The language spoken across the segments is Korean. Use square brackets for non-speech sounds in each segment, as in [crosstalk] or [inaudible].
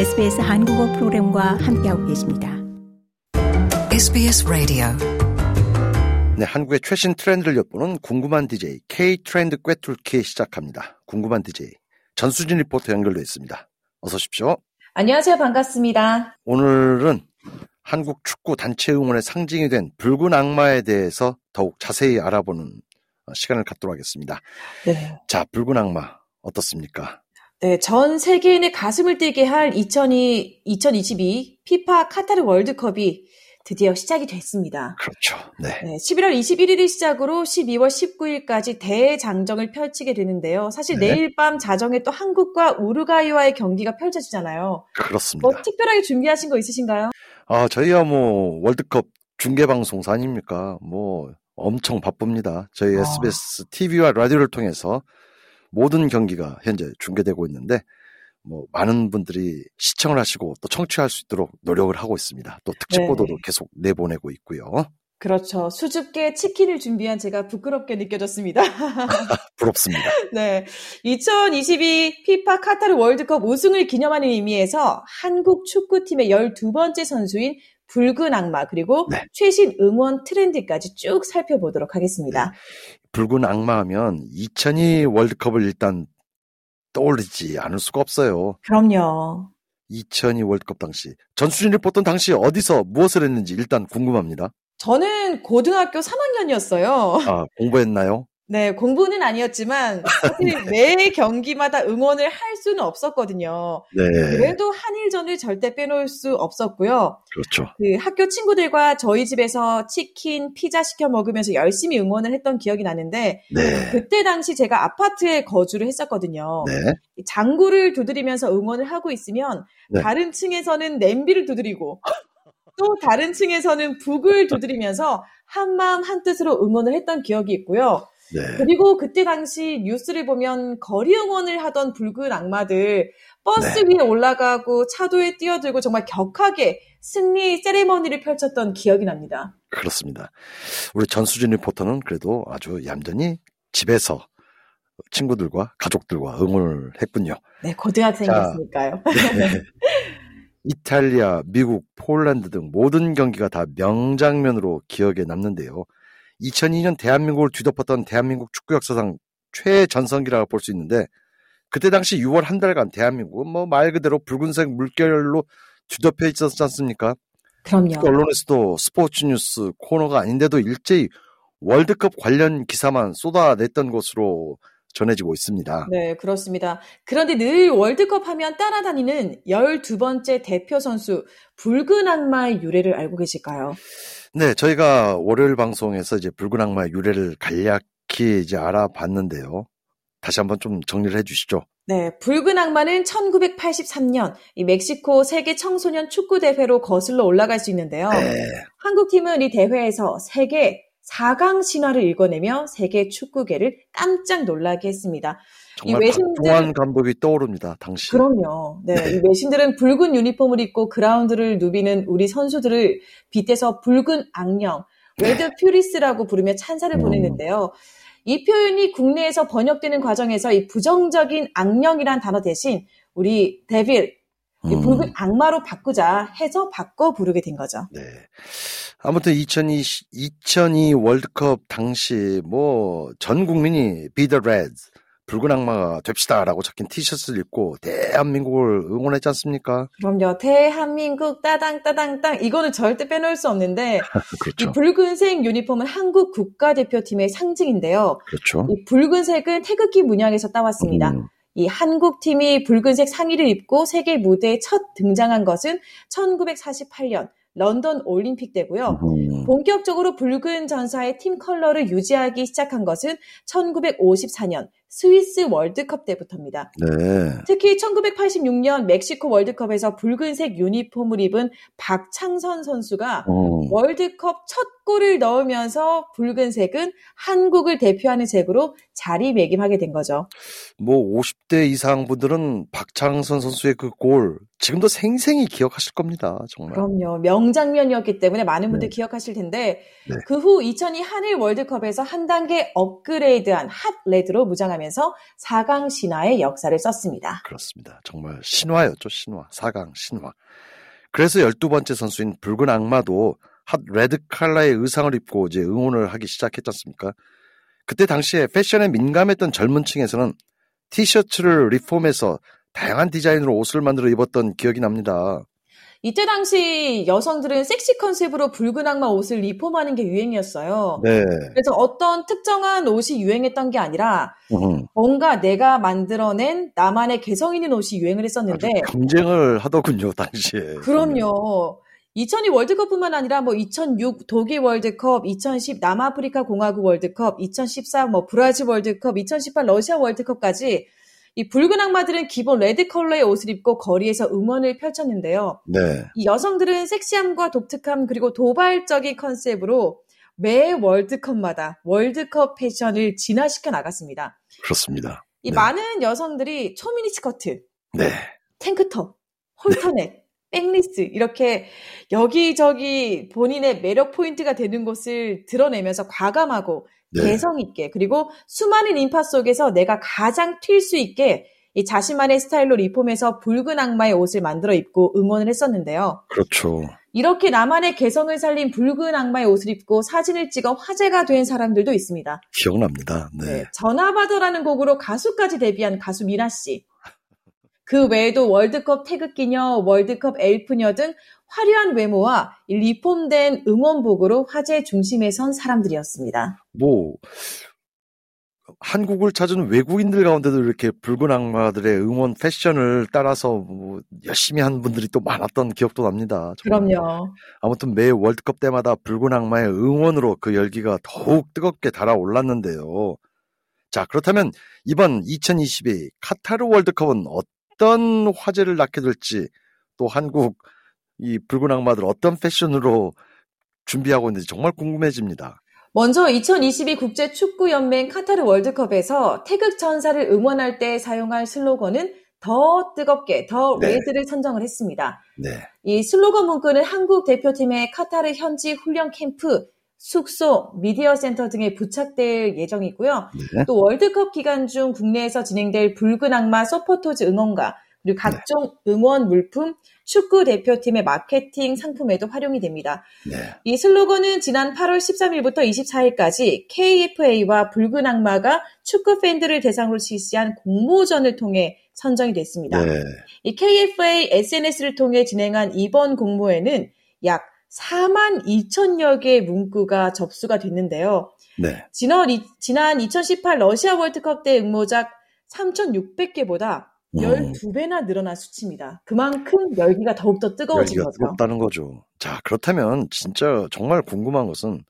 SBS 한국어 프로그램과 함께하고 계십니다. SBS 라디오 네, 한국의 최신 트렌드를 엿보는 궁금한 DJ K 트렌드 꿰뚫기 시작합니다. 궁금한 DJ 전수진 리포터 연결돼 있습니다. 어서 오십시오. 안녕하세요. 반갑습니다. 오늘은 한국 축구 단체 응원의 상징이 된 붉은 악마에 대해서 더욱 자세히 알아보는 시간을 갖도록 하겠습니다. 네. 자, 붉은 악마 어떻습니까? 네, 전 세계인의 가슴을 뛰게 할 2002, 2022 피파 카타르 월드컵이 드디어 시작이 됐습니다. 그렇죠. 네. 네, 11월 21일을 시작으로 12월 19일까지 대장정을 펼치게 되는데요. 사실 네. 내일 밤 자정에 또 한국과 우루과이와의 경기가 펼쳐지잖아요. 그렇습니다. 뭐 특별하게 준비하신 거 있으신가요? 아, 저희야 뭐 월드컵 중계 방송사 아닙니까? 뭐 엄청 바쁩니다. 저희 아. SBS TV와 라디오를 통해서 모든 경기가 현재 중계되고 있는데 뭐 많은 분들이 시청을 하시고 또 청취할 수 있도록 노력을 하고 있습니다. 또 특집 네. 보도도 계속 내보내고 있고요. 그렇죠. 수줍게 치킨을 준비한 제가 부끄럽게 느껴졌습니다. [laughs] [laughs] 부럽습니다. 네. 2022 피파 카타르 월드컵 우승을 기념하는 의미에서 한국 축구팀의 12번째 선수인 붉은 악마 그리고 네. 최신 응원 트렌드까지 쭉 살펴보도록 하겠습니다. 붉은 악마 하면 2002 월드컵을 일단 떠올리지 않을 수가 없어요. 그럼요. 2002 월드컵 당시 전수진 리포터는 당시 어디서 무엇을 했는지 일단 궁금합니다. 저는 고등학교 3학년이었어요. 아, 공부했나요? 네, 공부는 아니었지만 사실 [laughs] 매 경기마다 응원을 할 수는 없었거든요. 네. 그래도 한일전을 절대 빼놓을 수 없었고요. 그렇죠. 그 학교 친구들과 저희 집에서 치킨, 피자 시켜 먹으면서 열심히 응원을 했던 기억이 나는데 네. 그때 당시 제가 아파트에 거주를 했었거든요. 네. 이 장구를 두드리면서 응원을 하고 있으면 네. 다른 층에서는 냄비를 두드리고 또 다른 층에서는 북을 두드리면서 한마음 한뜻으로 응원을 했던 기억이 있고요. 네. 그리고 그때 당시 뉴스를 보면 거리 응원을 하던 붉은 악마들 버스 네. 위에 올라가고 차도에 뛰어들고 정말 격하게 승리 세레머니를 펼쳤던 기억이 납니다. 그렇습니다. 우리 전수진 리포터는 그래도 아주 얌전히 집에서 친구들과 가족들과 응원을 했군요. 네, 고등학생이었으니까요. 네. [laughs] 이탈리아, 미국, 폴란드 등 모든 경기가 다 명장면으로 기억에 남는데요. 2002년 대한민국을 뒤덮었던 대한민국 축구 역사상 최전성기라고 볼 수 있는데 그때 당시 6월 한 달간 대한민국은 뭐 말 그대로 붉은색 물결로 뒤덮여 있었지 않습니까? 그럼요. 언론에서도 스포츠 뉴스 코너가 아닌데도 일제히 월드컵 관련 기사만 쏟아냈던 것으로 전해지고 있습니다. 네, 그렇습니다. 그런데 늘 월드컵 하면 따라다니는 12번째 대표 선수 붉은 악마의 유래를 알고 계실까요? 네, 저희가 월요일 방송에서 이제 붉은 악마의 유래를 간략히 이제 알아봤는데요. 다시 한번 좀 정리를 해 주시죠. 네, 붉은 악마는 1983년 이 멕시코 세계 청소년 축구 대회로 거슬러 올라갈 수 있는데요. 네, 한국 팀은 이 대회에서 세계 4강 신화를 일궈내며 세계 축구계를 깜짝 놀라게 했습니다. 정말 외신들- 박종환 감독이 떠오릅니다. 당시. 그럼요. 네, 네. 이 외신들은 붉은 유니폼을 입고 그라운드를 누비는 우리 선수들을 빗대서 붉은 악령, Red Furies라고 부르며 찬사를 네. 음. 보냈는데요. 이 표현이 국내에서 번역되는 과정에서 이 부정적인 악령이란 단어 대신 우리 devil, 이 음. 붉은 악마로 바꾸자 해서 바꿔 부르게 된 거죠. 네. 아무튼 2002, 2002 월드컵 당시 뭐 전 국민이 Be the Reds, 붉은 악마가 됩시다라고 적힌 티셔츠를 입고 대한민국을 응원했지 않습니까? 그럼요. 대한민국 따당 따당 땅 이거는 절대 빼놓을 수 없는데 [laughs] 이 그렇죠. 붉은색 유니폼은 한국 국가대표팀의 상징인데요. 그렇죠. 이 붉은색은 태극기 문양에서 따왔습니다. 음, 이 한국팀이 붉은색 상의를 입고 세계 무대에 첫 등장한 것은 1948년 런던 올림픽 때고요. 음, 본격적으로 붉은 전사의 팀 컬러를 유지하기 시작한 것은 1954년 스위스 월드컵 때부터입니다. 네. 특히 1986년 멕시코 월드컵에서 붉은색 유니폼을 입은 박창선 선수가 음, 월드컵 첫 골을 넣으면서 붉은색은 한국을 대표하는 색으로 자리매김하게 된 거죠. 뭐 50대 이상 분들은 박창선 선수의 그 골 지금도 생생히 기억하실 겁니다. 정말. 그럼요. 명장면이었기 때문에 많은 분들 네. 기억하실 텐데 네. 그후 2002 한일 월드컵에서 한 단계 업그레이드한 hot red로 무장합니다. 발전하면서 4강 신화의 역사를 썼습니다. 그렇습니다. 정말 신화였죠, 신화. 4강 신화. 그래서 12번째 선수인 붉은 악마도 핫 레드 칼라의 의상을 입고 이제 응원을 하기 시작했지 않습니까? 그때 당시에 패션에 민감했던 젊은 층에서는 티셔츠를 리폼해서 다양한 디자인으로 옷을 만들어 입었던 기억이 납니다. 이때 당시 여성들은 섹시 컨셉으로 붉은 악마 옷을 리폼하는 게 유행이었어요. 네. 그래서 어떤 특정한 옷이 유행했던 게 아니라 음, 뭔가 내가 만들어낸 나만의 개성 있는 옷이 유행을 했었는데 경쟁을 하더군요, 당시에. 그럼요. 2002 월드컵뿐만 아니라 뭐 2006 독일 월드컵, 2010 남아프리카 공화국 월드컵, 2014 뭐 브라질 월드컵, 2018 러시아 월드컵까지 이 붉은 악마들은 기본 red 컬러의 옷을 입고 거리에서 응원을 펼쳤는데요. 네. 이 여성들은 섹시함과 독특함 그리고 도발적인 컨셉으로 매 월드컵마다 월드컵 패션을 진화시켜 나갔습니다. 그렇습니다. 이 네. 많은 여성들이 초미니 스커트, 네. 탱크톱, halter neck, backless 이렇게 여기저기 본인의 매력 포인트가 되는 곳을 드러내면서 과감하고 네. 개성 있게 그리고 수많은 인파 속에서 내가 가장 튈 수 있게 이 자신만의 스타일로 리폼해서 붉은 악마의 옷을 만들어 입고 응원을 했었는데요. 그렇죠. 이렇게 나만의 개성을 살린 붉은 악마의 옷을 입고 사진을 찍어 화제가 된 사람들도 있습니다. 기억납니다. 네. 네, 전화받아라는 곡으로 가수까지 데뷔한 가수 미나 씨. 그 외에도 월드컵 태극기녀, 월드컵 엘프녀 등 화려한 외모와 이 리폼된 응원복으로 화제 중심에 선 사람들이었습니다. 뭐 한국을 찾은 외국인들 가운데도 이렇게 붉은 악마들의 응원 패션을 따라서 뭐 열심히 한 분들이 또 많았던 기억도 납니다. 정말. 그럼요. 아무튼 매 월드컵 때마다 붉은 악마의 응원으로 그 열기가 더욱 뜨겁게 달아올랐는데요. 자, 그렇다면 이번 2022 카타르 월드컵은 어떤 화제를 낳게 될지 또 한국 이 붉은 악마들 어떤 패션으로 준비하고 있는지 정말 궁금해집니다. 먼저 2022 국제 축구 연맹 카타르 월드컵에서 태극 전사를 응원할 때 사용할 슬로건은 더 뜨겁게 the 네. Reds를 선정을 했습니다. 네. 이 슬로건 문구는 한국 대표팀의 카타르 현지 훈련 캠프, 숙소, 미디어 센터 등에 부착될 예정이고요. 네. 또 월드컵 기간 중 국내에서 진행될 붉은 악마 서포터즈 응원가, 그리고 각종 응원 물품, 축구 대표팀의 마케팅 상품에도 활용이 됩니다. 네. 이 슬로건은 지난 8월 13일부터 24일까지 KFA와 붉은 악마가 축구 팬들을 대상으로 실시한 공모전을 통해 선정이 됐습니다. 네. 이 KFA SNS를 통해 진행한 이번 공모에는 약 4만 2천여 개의 문구가 접수가 됐는데요. 네. 지난, 이- 지난 2018 러시아 월드컵 때 응모작 3,600개보다 음. 12배나 늘어난 수치입니다. 그만큼 열기가 더욱더 뜨거워진 열기가 거죠. 뜨겁다는 거죠. 자, 그렇다면 진짜 정말 궁금한 것은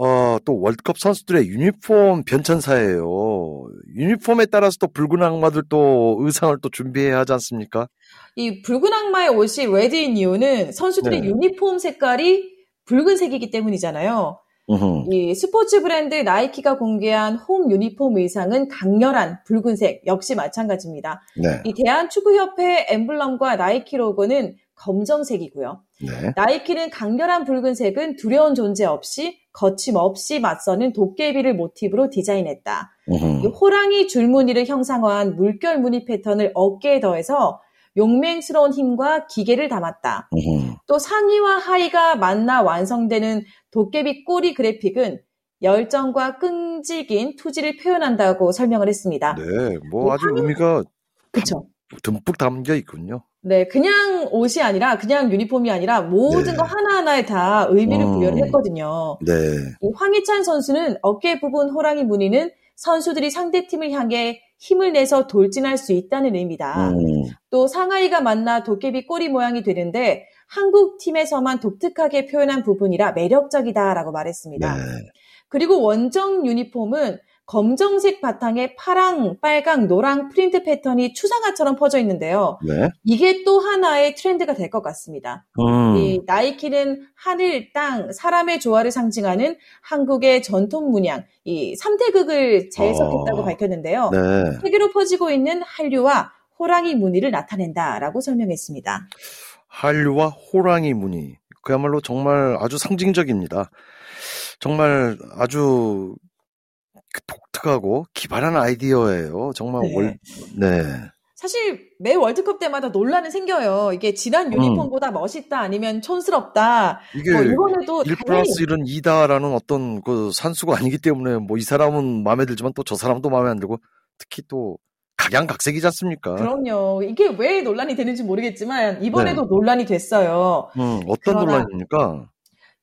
어, 또 월드컵 선수들의 유니폼 변천사예요. 유니폼에 따라서 또 붉은 악마들 또 의상을 또 준비해야 하지 않습니까? 이 붉은 악마의 옷이 레드인 이유는 선수들의 네. 유니폼 색깔이 붉은색이기 때문이잖아요. 음흠. 이 스포츠 브랜드 나이키가 공개한 홈 유니폼 의상은 강렬한 붉은색 역시 마찬가지입니다. 네. 이 대한축구협회 엠블럼과 나이키 로고는 검정색이고요. 네. 나이키는 강렬한 붉은색은 두려운 존재 없이 거침없이 맞서는 도깨비를 모티브로 디자인했다. 이 호랑이 줄무늬를 형상화한 물결 무늬 패턴을 어깨에 더해서 용맹스러운 힘과 기계를 담았다. 음흠. 또 상의와 하의가 만나 완성되는 도깨비 꼬리 그래픽은 열정과 끈질긴 투지를 표현한다고 설명을 했습니다. 네, 뭐이 아주 화면- 의미가 그쵸? 듬뿍 담겨 있군요. 네, 그냥 옷이 아니라, 그냥 유니폼이 아니라 모든 네. 거 하나하나에 다 의미를 음. 부여를 했거든요. 네. 이 황희찬 선수는 어깨 부분 호랑이 무늬는 선수들이 상대 팀을 향해 힘을 내서 돌진할 수 있다는 의미다. 음. 또 상하이가 만나 도깨비 꼬리 모양이 되는데 한국 팀에서만 독특하게 표현한 부분이라 매력적이다라고 말했습니다. 네. 그리고 원정 유니폼은 검정색 바탕에 파랑, 빨강, 노랑 프린트 패턴이 추상화처럼 퍼져 있는데요. 네. 이게 또 하나의 트렌드가 될 것 같습니다. 음. 이 나이키는 하늘, 땅, 사람의 조화를 상징하는 한국의 전통 문양, 이 삼태극을 재해석했다고 어. 밝혔는데요. 네. 세계로 퍼지고 있는 한류와 호랑이 무늬를 나타낸다라고 설명했습니다. 한류와 호랑이 무늬. 그야말로 정말 아주 상징적입니다. 정말 아주 그 독특하고 기발한 아이디어예요. 정말 네. 월, 네. 사실 매 월드컵 때마다 논란은 생겨요. 이게 지난 음. 유니폼보다 멋있다 아니면 촌스럽다. 이게 뭐 이번에도 1 당연히 플러스 1은 2다라는 어떤 그 산수가 아니기 때문에 뭐 이 사람은 마음에 들지만 또 저 사람도 마음에 안 들고 특히 또 각양각색이지 않습니까? 그럼요. 이게 왜 논란이 되는지 모르겠지만 이번에도 논란이 됐어요. 음, 어떤 논란입니까?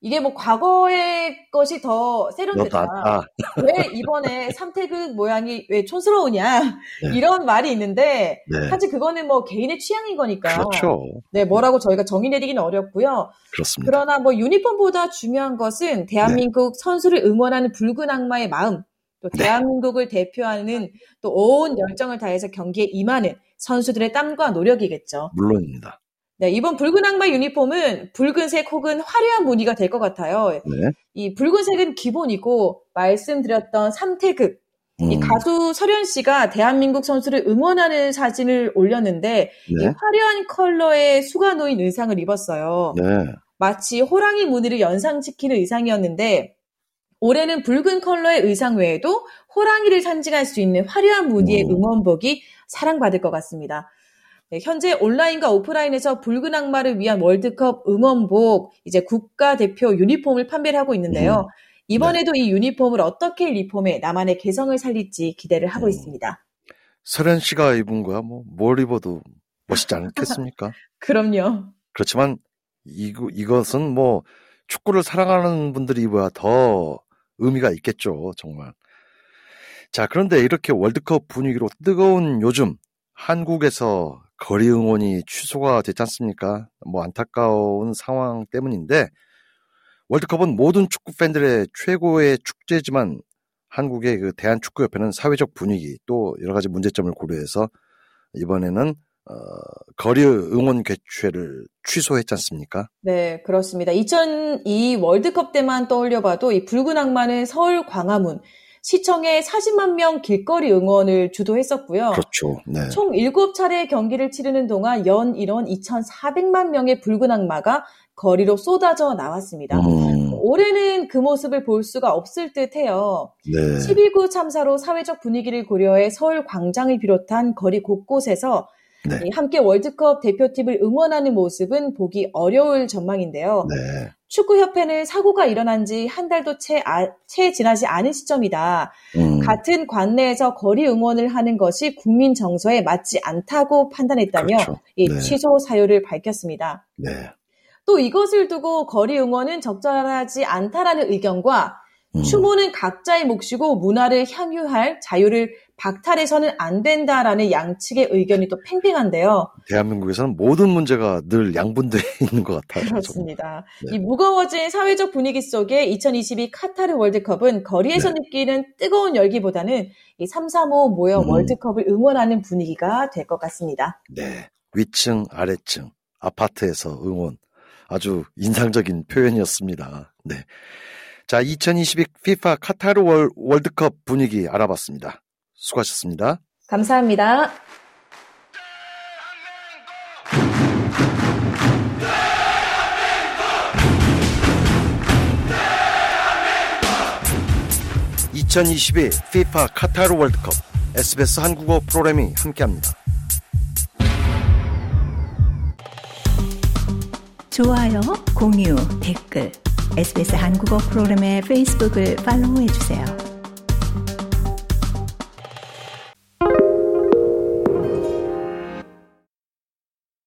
이게 뭐 과거의 것이 더 세련됐다. 아, 왜 이번에 삼태극 모양이 왜 촌스러우냐 네. 이런 말이 있는데 네. 사실 그거는 뭐 개인의 취향인 거니까. 그렇죠. 네, 뭐라고 저희가 정의 내리기는 어렵고요. 그렇습니다. 그러나 뭐 유니폼보다 중요한 것은 대한민국 선수를 응원하는 붉은 악마의 마음, 또 네. 대한민국을 대표하는 또 온 열정을 다해서 경기에 임하는 선수들의 땀과 노력이겠죠. 물론입니다. 네, 이번 붉은 악마 유니폼은 붉은색 혹은 화려한 무늬가 될 것 같아요. 네. 이 붉은색은 기본이고 말씀드렸던 삼태극 이 음, 가수 설현 씨가 대한민국 선수를 응원하는 사진을 올렸는데 이 네. 화려한 컬러의 수가 놓인 의상을 입었어요. 네. 마치 호랑이 무늬를 연상시키는 의상이었는데 올해는 붉은 컬러의 의상 외에도 호랑이를 상징할 수 있는 화려한 무늬의 음. 응원복이 사랑받을 것 같습니다. 네, 현재 온라인과 오프라인에서 붉은 악마를 위한 월드컵 응원복 이제 국가대표 유니폼을 판매를 하고 있는데요. 음. 이번에도 이 유니폼을 어떻게 리폼해 나만의 개성을 살릴지 기대를 하고 음. 있습니다. 설현 씨가 입은 거야 뭐 뭘 입어도 멋있지 않겠습니까? [laughs] 그럼요. 그렇지만 이, 이것은 뭐 축구를 사랑하는 분들이 입어야 더 의미가 있겠죠, 정말. 자, 그런데 이렇게 월드컵 분위기로 뜨거운 요즘 한국에서 거리 응원이 취소가 됐지 않습니까? 뭐 안타까운 상황 때문인데 월드컵은 모든 축구 팬들의 최고의 축제지만 한국의 그 대한축구협회는 사회적 분위기 또 여러 가지 문제점을 고려해서 이번에는 어, 거리 응원 개최를 취소했지 않습니까? 네, 그렇습니다. 2002 월드컵 때만 떠올려봐도 이 붉은 악마는 서울 광화문 시청에 40만 명 길거리 응원을 주도했었고요. 그렇죠. 네. 총 7차례 경기를 치르는 동안 연 인원 2,400만 명의 붉은 악마가 거리로 쏟아져 나왔습니다. 음, 올해는 그 모습을 볼 수가 없을 듯 해요. 네. 12구 참사로 사회적 분위기를 고려해 서울 광장을 비롯한 거리 곳곳에서 네. 이 함께 월드컵 대표팀을 응원하는 모습은 보기 어려울 전망인데요. 네. 축구협회는 사고가 일어난 지 한 달도 채, 아- 채 지나지 않은 시점이다. 음, 같은 관내에서 거리 응원을 하는 것이 국민 정서에 맞지 않다고 판단했다며 그렇죠. 이 네. 취소 사유를 밝혔습니다. 네. 또 이것을 두고 거리 응원은 적절하지 않다라는 의견과 음, 추모는 각자의 몫이고 문화를 향유할 자유를 박탈해서는 안 된다라는 양측의 의견이 또 팽팽한데요. 대한민국에서는 모든 문제가 늘 양분돼 [laughs] 있는 것 같아요. 그렇습니다. 네. 이 무거워진 사회적 분위기 속에 2022 카타르 월드컵은 거리에서 네. 느끼는 뜨거운 열기보다는 이 3, 3, 5 모여 음. 월드컵을 응원하는 분위기가 될 것 같습니다. 네. 위층, 아래층, 아파트에서 응원. 아주 인상적인 표현이었습니다. 네. 자, 2022 FIFA 카타르 월, 월드컵 분위기 알아봤습니다. 수고하셨습니다. 감사합니다. (2022) FIFA 카타르 월드컵 SBS 한국어 프로그램이 함께합니다. 좋아요, 공유, 댓글, SBS 한국어 프로그램의 페이스북을 팔로우해주세요.